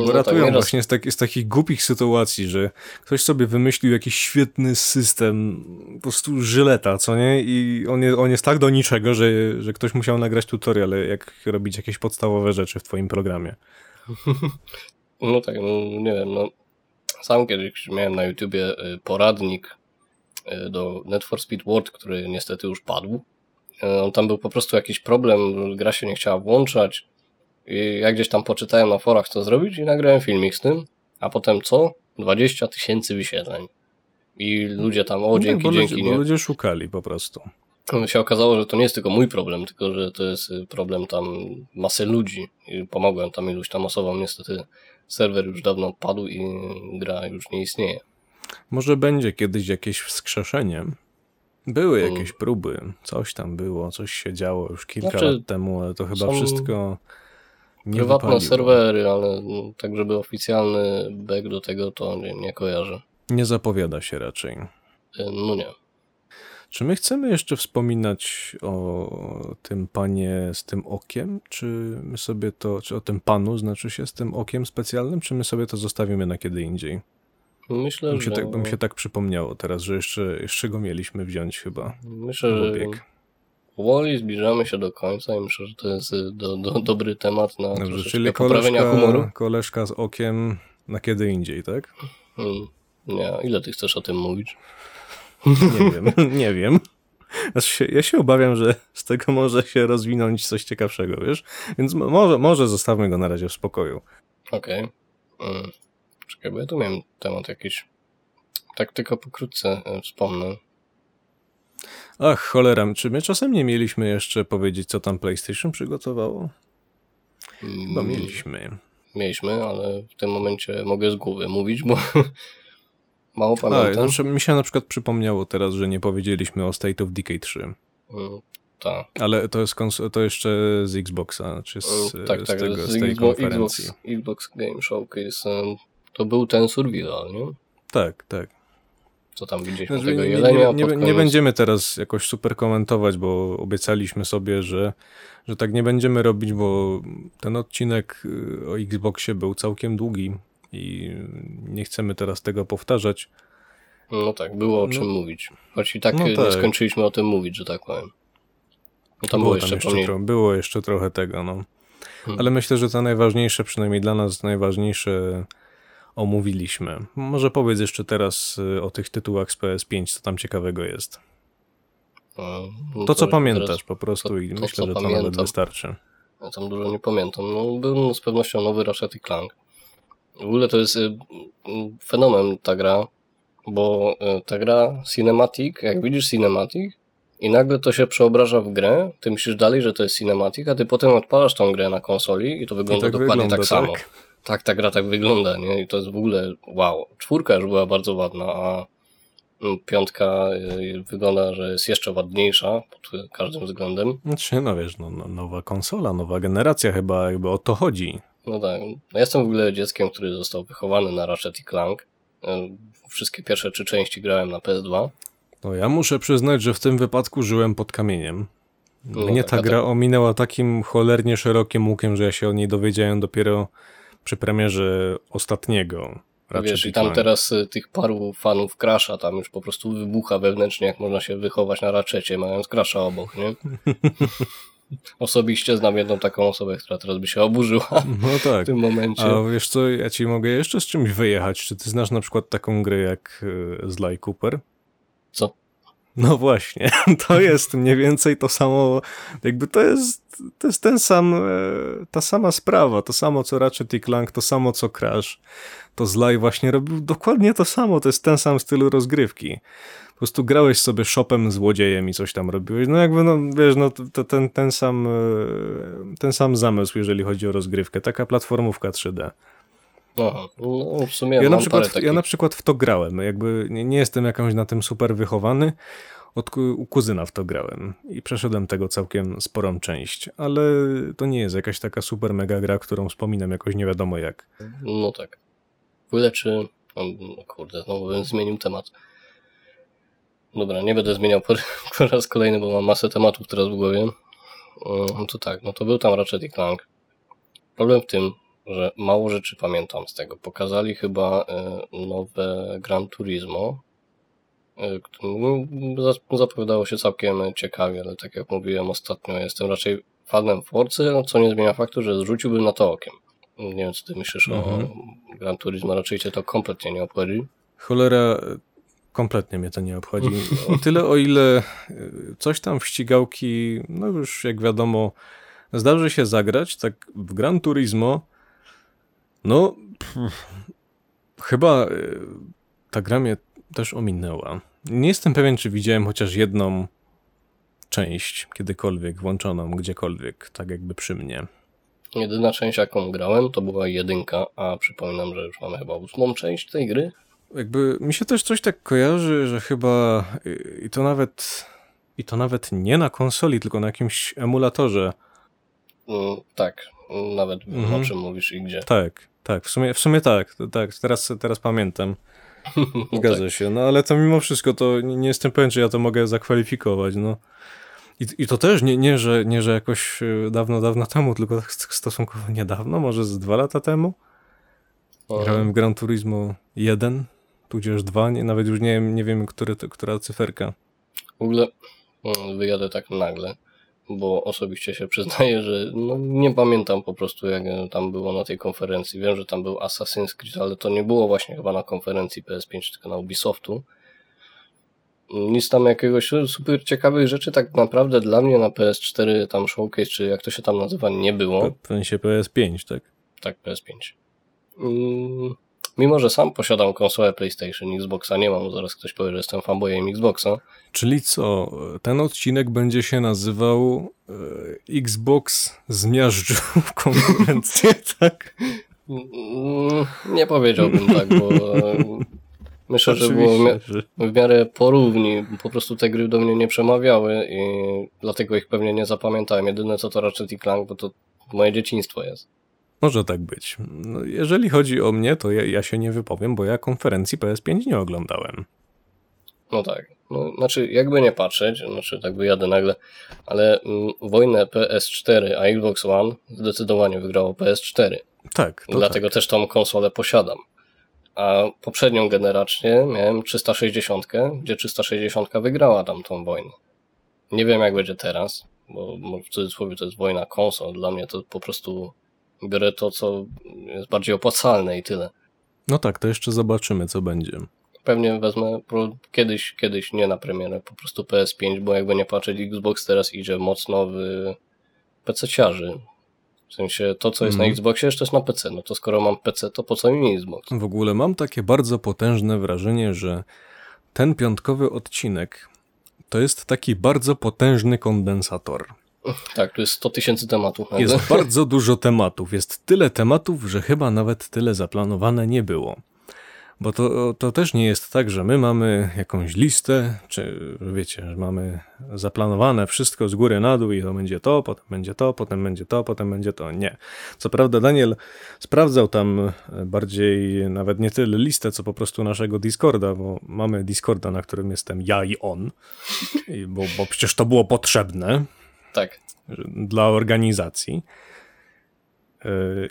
Bo No tak, ratują nieraz- właśnie z, tak, z takich głupich sytuacji, że ktoś sobie wymyślił jakiś świetny system, po prostu żyleta, co nie? I on, je, on jest tak do niczego, że, że ktoś musiał nagrać tutorial, jak robić jakieś podstawowe rzeczy w twoim programie. No tak, no nie wiem, no sam kiedyś miałem na YouTubie y, poradnik y, do Net for Speed World, który niestety już padł. Y, On tam był po prostu jakiś problem, gra się nie chciała włączać i ja gdzieś tam poczytałem na forach co zrobić i nagrałem filmik z tym, a potem co? 20 tysięcy wyświetleń. I ludzie tam, o dzięki, No, bo dzięki, ludzie, nie? bo ludzie szukali po prostu. No, się okazało, że to nie jest tylko mój problem, tylko że to jest y, problem tam masy ludzi. I pomogłem tam iluś tam osobom. Niestety serwer już dawno padł i gra już nie istnieje. Może będzie kiedyś jakieś wskrzeszenie. Były Mm. jakieś próby, coś tam było, coś się działo już kilka Znaczy, lat temu, ale to chyba są wszystko Prywatne wypaliło. serwery, ale mm, tak, żeby oficjalny back do tego, to nie, nie kojarzę. Nie zapowiada się raczej. Y, No nie. Czy my chcemy jeszcze wspominać o tym panie z tym okiem? Czy my sobie to, czy o tym panu, znaczy się z tym okiem specjalnym, czy my sobie to zostawimy na kiedy indziej? Myślę, się, że, tak, bo mi się tak przypomniało teraz, że jeszcze, jeszcze go mieliśmy wziąć chyba. myślę, że. Powoli zbliżamy się do końca i myślę, że to jest y, do, do, dobry temat na Dobrze, czyli poprawienia humoru. koleżka, koleżka z okiem na kiedy indziej, tak? Hmm. Nie, ile ty chcesz o tym mówić? Nie wiem, nie wiem. Znaczy ja się obawiam, że z tego może się rozwinąć coś ciekawszego, wiesz? Więc mo- może, może zostawmy go na razie w spokoju. Okej. Mm. Czekaj, bo ja tu miałem temat jakiś. Tak tylko pokrótce y, wspomnę. Ach, cholera, czy my czasem nie mieliśmy jeszcze powiedzieć, co tam PlayStation przygotowało? Chyba Mm, mieliśmy. Mieliśmy, ale w tym momencie mogę z głowy mówić, bo mało A, pamiętam. znaczy, mi się na przykład przypomniało teraz, że nie powiedzieliśmy o State of Decay 3. Mm, Tak. Ale to jest to jeszcze z Xboxa, czy z, Mm, tak, z, tak. tego, z z tej Xbox, konferencji. Xbox, Xbox Game Showcase. To był ten survival, nie? Tak, tak. Co tam widzieliśmy Znaczy, tego nie, jelenia nie, nie, nie będziemy teraz jakoś super komentować, bo obiecaliśmy sobie, że, że tak nie będziemy robić, bo ten odcinek y, o Xboxie był całkiem długi i nie chcemy teraz tego powtarzać. No tak, było o No- czym mówić. Choć i tak no y, nie tak. skończyliśmy o tym mówić, że tak powiem. No tam było, było tam jeszcze, jeszcze pomniej... tro- było jeszcze trochę tego, no. Hmm. Ale myślę, że to najważniejsze, przynajmniej dla nas najważniejsze omówiliśmy. Może powiedz jeszcze teraz y, o tych tytułach z PS5, co tam ciekawego jest. No, To, co pamiętasz po prostu to- i to, myślę, co że to nawet pamiętam. wystarczy. Ja tam dużo nie pamiętam. No, był z pewnością nowy Ratchet i Clank. W ogóle to jest y, y, fenomen ta gra, bo ta gra Cinematic, jak widzisz Cinematic i nagle to się przeobraża w grę, ty myślisz dalej, że to jest Cinematic, a ty potem odpalasz tą grę na konsoli i to wygląda tak dokładnie wygląda, tak samo. tak? Tak, ta gra tak wygląda, nie? I to jest w ogóle wow. Czwórka już była bardzo ładna, a mm, piątka y, wygląda, że jest jeszcze ładniejsza pod y, każdym względem. Znaczy, no wiesz, no, no, nowa konsola, nowa generacja chyba jakby o to chodzi. No tak. No ja jestem w ogóle dzieckiem, który został wychowany na Ratchet i Clank. Y, Wszystkie pierwsze trzy części grałem na PS2. No ja muszę przyznać, że w tym wypadku żyłem pod kamieniem. No Mnie tak, ta gra ominęła takim cholernie szerokim łukiem, że ja się o niej dowiedziałem dopiero przy premierze ostatniego. Wiesz, i tam teraz y, tych paru fanów Crasha tam już po prostu wybucha wewnętrznie, jak można się wychować na Ratchetie, mając Crasha obok, nie? Osobiście znam jedną taką osobę, która teraz by się oburzyła No tak. w tym momencie. A wiesz co, ja ci mogę jeszcze z czymś wyjechać. Czy ty znasz na przykład taką grę jak y, Sly Cooper? Co? No właśnie, to jest mniej więcej to samo, jakby to jest, to jest ten sam, e, ta sama sprawa, to samo co Ratchet i Clank, to samo co Crash. To Sly właśnie robił dokładnie to samo, to jest ten sam styl rozgrywki. Po prostu grałeś sobie shopem złodziejem i coś tam robiłeś. No jakby, no wiesz, no to ten, ten, sam, e, ten sam zamysł, jeżeli chodzi o rozgrywkę. Taka platformówka 3D. Aha, no w sumie Ja na, przykład, ja na przykład w to grałem. Jakby nie, nie jestem jakąś na tym super wychowany. Od u kuzyna w to grałem i przeszedłem tego całkiem sporą część, ale to nie jest jakaś taka super mega gra, którą wspominam jakoś nie wiadomo jak. No tak. Ogóle czy... No kurde, znowu bym zmienił temat. Dobra, nie będę zmieniał po, po raz kolejny, bo mam masę tematów teraz w głowie. No to tak, no to był tam Ratchet Clank. Problem w tym, że mało rzeczy pamiętam z tego. Pokazali chyba e, nowe Gran Turismo, e, no, zapowiadało się całkiem ciekawie, ale tak jak mówiłem ostatnio, jestem raczej fanem Forcy, co nie zmienia faktu, że zrzuciłbym na to okiem. Nie wiem, co ty myślisz Mhm. o Gran Turismo, raczej cię to kompletnie nie obchodzi. Cholera, kompletnie mnie to nie obchodzi. O tyle, o ile y, coś tam w ścigałki, no już jak wiadomo, zdarzy się zagrać, tak w Gran Turismo, no pff, chyba y, ta gra mnie też ominęła. Nie jestem pewien, czy widziałem chociaż jedną część kiedykolwiek włączoną gdziekolwiek, tak jakby przy mnie. Jedyna część, jaką grałem, to była jedynka, a przypominam, że już mamy chyba ósmą część tej gry. Jakby mi się też coś tak kojarzy, że chyba y, i to nawet i to nawet nie na konsoli, tylko na jakimś emulatorze. Mm, tak, nawet Mhm. o czym mówisz i gdzie. Tak, tak, w sumie, w sumie tak, tak, teraz, teraz pamiętam. No Zgadza się, no ale to mimo wszystko to nie, jestem pewien, czy ja to mogę zakwalifikować, no. I, I to też nie, nie, że, nie, że jakoś e, dawno, dawno temu, tylko tak stosunkowo niedawno, może z dwa lata temu. tak. Grałem w Gran Turismo 1, tudzież 2, nie, nawet już nie wiem, nie wiem który, to, która cyferka. W ogóle mm, wyjadę tak nagle, bo osobiście się przyznaję, że no, nie pamiętam po prostu jak tam było na tej konferencji. Wiem, że tam był Assassin's Creed, ale to nie było właśnie chyba na konferencji PS5, tylko na Ubisoftu. Nic tam jakiegoś super ciekawych rzeczy tak naprawdę dla mnie na PS4 tam showcase, czy jak to się tam nazywa, nie było. W sensie PS5, tak? Tak, PS5. Mm, Mimo, że sam posiadam konsolę PlayStation, Xboxa nie mam, zaraz ktoś powie, że jestem fanboyem Xboxa. Czyli co, ten odcinek będzie się nazywał e, Xbox zmiażdżył konkurencję, tak? Nie powiedziałbym tak, bo e, myślę, że było w miarę porówni. Po prostu te gry do mnie nie przemawiały i dlatego ich pewnie nie zapamiętałem. Jedyne co to Ratchet i Clank, bo to moje dzieciństwo jest. Może tak być. No, jeżeli chodzi o mnie, to ja, ja się nie wypowiem, bo ja konferencji PS5 nie oglądałem. No tak. No, znaczy, jakby nie patrzeć, znaczy tak wyjadę nagle, ale mm, wojnę PS4 a Xbox One zdecydowanie wygrało PS4. Tak, Dlatego też tą konsolę posiadam. A poprzednią generację miałem 360, gdzie 360 wygrała tam tą wojnę. Nie wiem jak będzie teraz, bo bo w cudzysłowie to jest wojna konsol. Dla mnie to po prostu biorę to, co jest bardziej opłacalne i tyle. No tak, to jeszcze zobaczymy, co będzie. Pewnie wezmę kiedyś, kiedyś nie na premierę, po prostu PS5, bo jakby nie patrzeć, Xbox teraz idzie mocno w PC-ciarzy. W sensie to, co jest na Mhm. Xboxie, jeszcze jest na PC. No to skoro mam PC, to po co mi Xbox? W ogóle mam takie bardzo potężne wrażenie, że ten piątkowy odcinek to jest taki bardzo potężny kondensator. Tak, tu jest 100 tysięcy tematów. Jest bardzo dużo tematów. Jest tyle tematów, że chyba nawet tyle zaplanowane nie było. Bo to, to też nie jest tak, że my mamy jakąś listę, czy wiecie, że mamy zaplanowane wszystko z góry na dół i to będzie to, potem będzie to, potem będzie to, potem będzie to. Nie. Co prawda Daniel sprawdzał tam e, bardziej nawet nie tyle listę, co po prostu naszego Discorda, bo mamy Discorda, na którym jestem ja i on, bo, bo przecież to było potrzebne Tak. dla organizacji. Yy,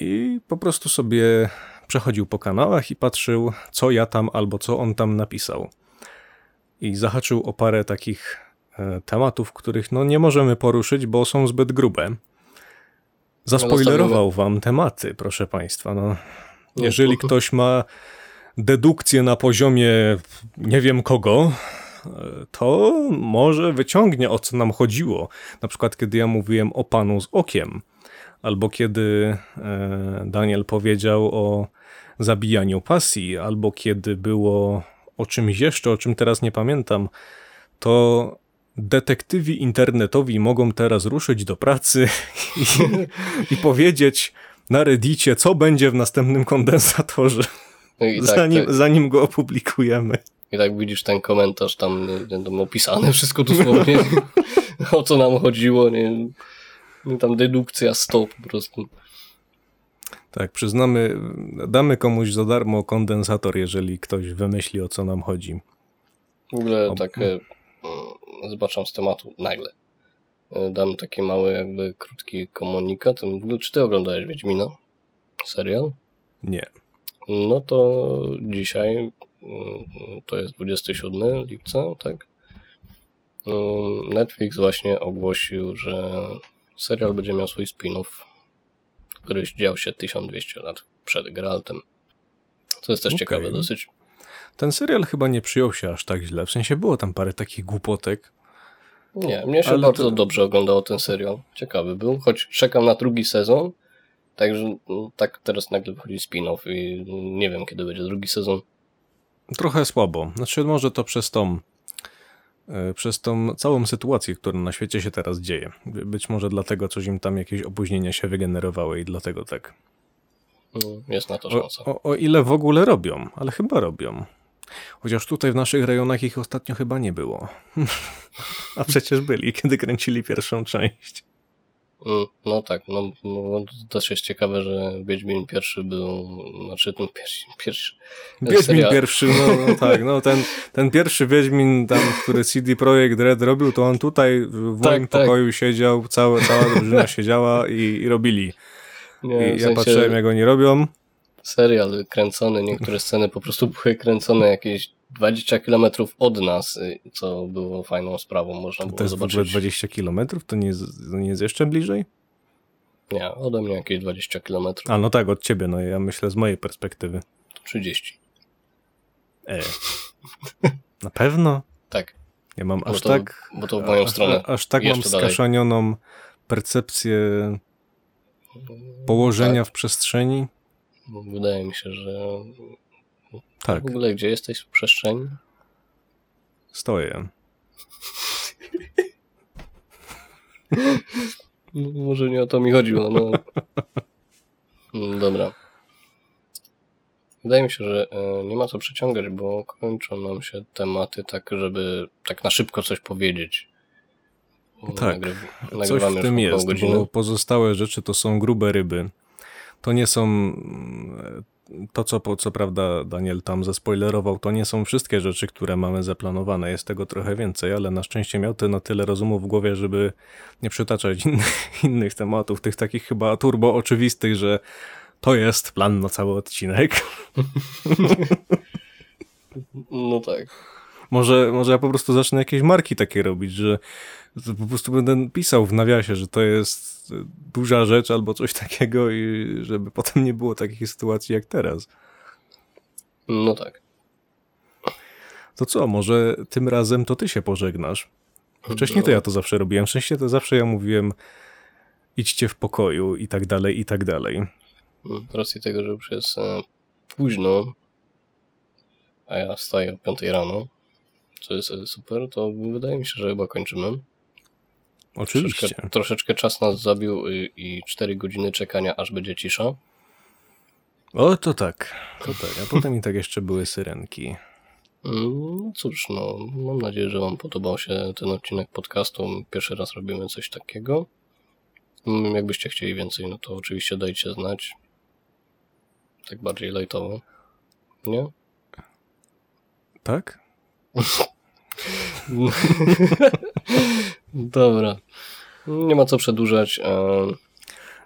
I po prostu sobie przechodził po kanałach i patrzył, co ja tam albo co on tam napisał. I zahaczył o parę takich e, tematów, których no nie możemy poruszyć, bo są zbyt grube. Zaspoilerował wam tematy, proszę państwa. No, jeżeli ktoś ma dedukcję na poziomie nie wiem kogo, e, to może wyciągnie o co nam chodziło. Na przykład, kiedy ja mówiłem o panu z okiem, albo kiedy e, Daniel powiedział o zabijaniu pasji, albo kiedy było o czymś jeszcze, o czym teraz nie pamiętam, to detektywi internetowi mogą teraz ruszyć do pracy i, i powiedzieć na Reddicie, co będzie w następnym kondensatorze, No tak, zanim, tak, zanim go opublikujemy. I tak widzisz ten komentarz tam, nie, tam opisane wszystko dosłownie, o co nam chodziło, nie, nie tam dedukcja 100 po prostu. Tak, przyznamy, damy komuś za darmo kondensator, jeżeli ktoś wymyśli, o co nam chodzi. W ogóle O- tak e, mm, zobaczam z tematu nagle. E, Dam taki mały jakby krótki komunikat. W ogóle, Czy ty oglądałeś Wiedźmina? Serial? Nie. No to dzisiaj, to jest 27 lipca, tak? Mm, Netflix właśnie ogłosił, że serial będzie miał swój spin-off, który dział się 1200 lat przed Geraltem. Co jest też Okej. ciekawe dosyć. Ten serial chyba nie przyjął się aż tak źle. W sensie było tam parę takich głupotek. Nie, mnie się Ale bardzo to- dobrze oglądało ten serial. Ciekawy był, choć czekam na drugi sezon. Także mm, tak teraz nagle wychodzi spin-off i nie wiem kiedy będzie drugi sezon. Trochę słabo. Znaczy, może to przez tą, e, przez tą całą sytuację, która na świecie się teraz dzieje. By- Być może dlatego coś im tam jakieś opóźnienia się wygenerowały i dlatego tak. Mm, Jest na to O, szansa. o, o ile w ogóle robią, ale chyba robią. Chociaż tutaj w naszych rejonach ich ostatnio chyba nie było. A przecież byli, kiedy kręcili pierwszą część. Mm, No tak, no, no to też jest ciekawe, że Wiedźmin pierwszy był, znaczy ten pierwszy, pierwszy Wiedźmin serial. pierwszy, no, no tak, no ten, ten pierwszy Wiedźmin tam, który CD Projekt Red robił, to on tutaj w Tak, moim tak. pokoju siedział, całe, cała drużyna siedziała i, i robili. Nie, I w ja sensie patrzyłem jak oni robią. serial kręcony, niektóre sceny po prostu były kręcone jakieś 20 km od nas, y, co było fajną sprawą, można było To jest w ogóle zobaczyć. 20 kilometrów, to nie jest, to nie jest jeszcze bliżej? Nie, ode mnie jakieś 20 km, A no tak, od ciebie, no ja myślę z mojej perspektywy. 30. E. Na pewno? Tak, Ja mam bo aż to, tak... bo to w moją aż, stronę. Aż tak mam Jeszcze dalej. skaszanioną percepcję położenia w przestrzeni. Tak, wydaje mi się, że Tak, w ogóle gdzie jesteś w przestrzeni? stoję. No, Może nie o to mi chodziło, no. Mm, Dobra. Wydaje mi się, że e, nie ma co przeciągać, bo kończą nam się tematy tak, żeby tak na szybko coś powiedzieć. Tak, Nagryw- Coś w tym jest, godziny. bo pozostałe rzeczy to są grube ryby. To nie są... To, co, co prawda Daniel tam zaspoilerował, to nie są wszystkie rzeczy, które mamy zaplanowane. Jest tego trochę więcej, ale na szczęście miał to na tyle rozumu w głowie, żeby nie przytaczać innych, innych tematów, tych takich chyba turbo oczywistych, że to jest plan na cały odcinek. No tak. Może, może ja po prostu zacznę jakieś marki takie robić, że po prostu będę pisał w nawiasie, że to jest duża rzecz albo coś takiego i żeby potem nie było takich sytuacji jak teraz. No tak. To co, może tym razem to ty się pożegnasz? Wcześniej to ja to zawsze robiłem. Wcześniej to zawsze ja mówiłem idźcie w pokoju i tak dalej, i tak dalej. Z racji tego, że już jest e, późno, a ja wstaję o 5 rano, co jest e, super, to wydaje mi się, że chyba kończymy. Oczywiście. Troszeczkę, troszeczkę czas nas zabił y, i 4 godziny czekania, aż będzie cisza. O, to tak. To tak. A potem i tak jeszcze były syrenki. No cóż, no, mam nadzieję, że Wam podobał się ten odcinek podcastu. Pierwszy raz robimy coś takiego. Mm, Jakbyście chcieli więcej, no to oczywiście dajcie znać. Tak bardziej lajtowo. Nie? Tak? Dobra. Nie ma co przedłużać. e,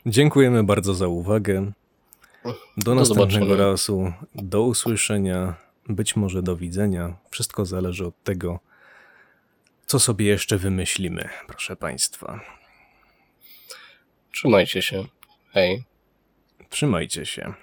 Dziękujemy bardzo za uwagę. Do następnego zobaczenia. razu. Do usłyszenia. Być może do widzenia. Wszystko zależy od tego, co sobie jeszcze wymyślimy, proszę Państwa. Trzymajcie się. Hej. Trzymajcie się.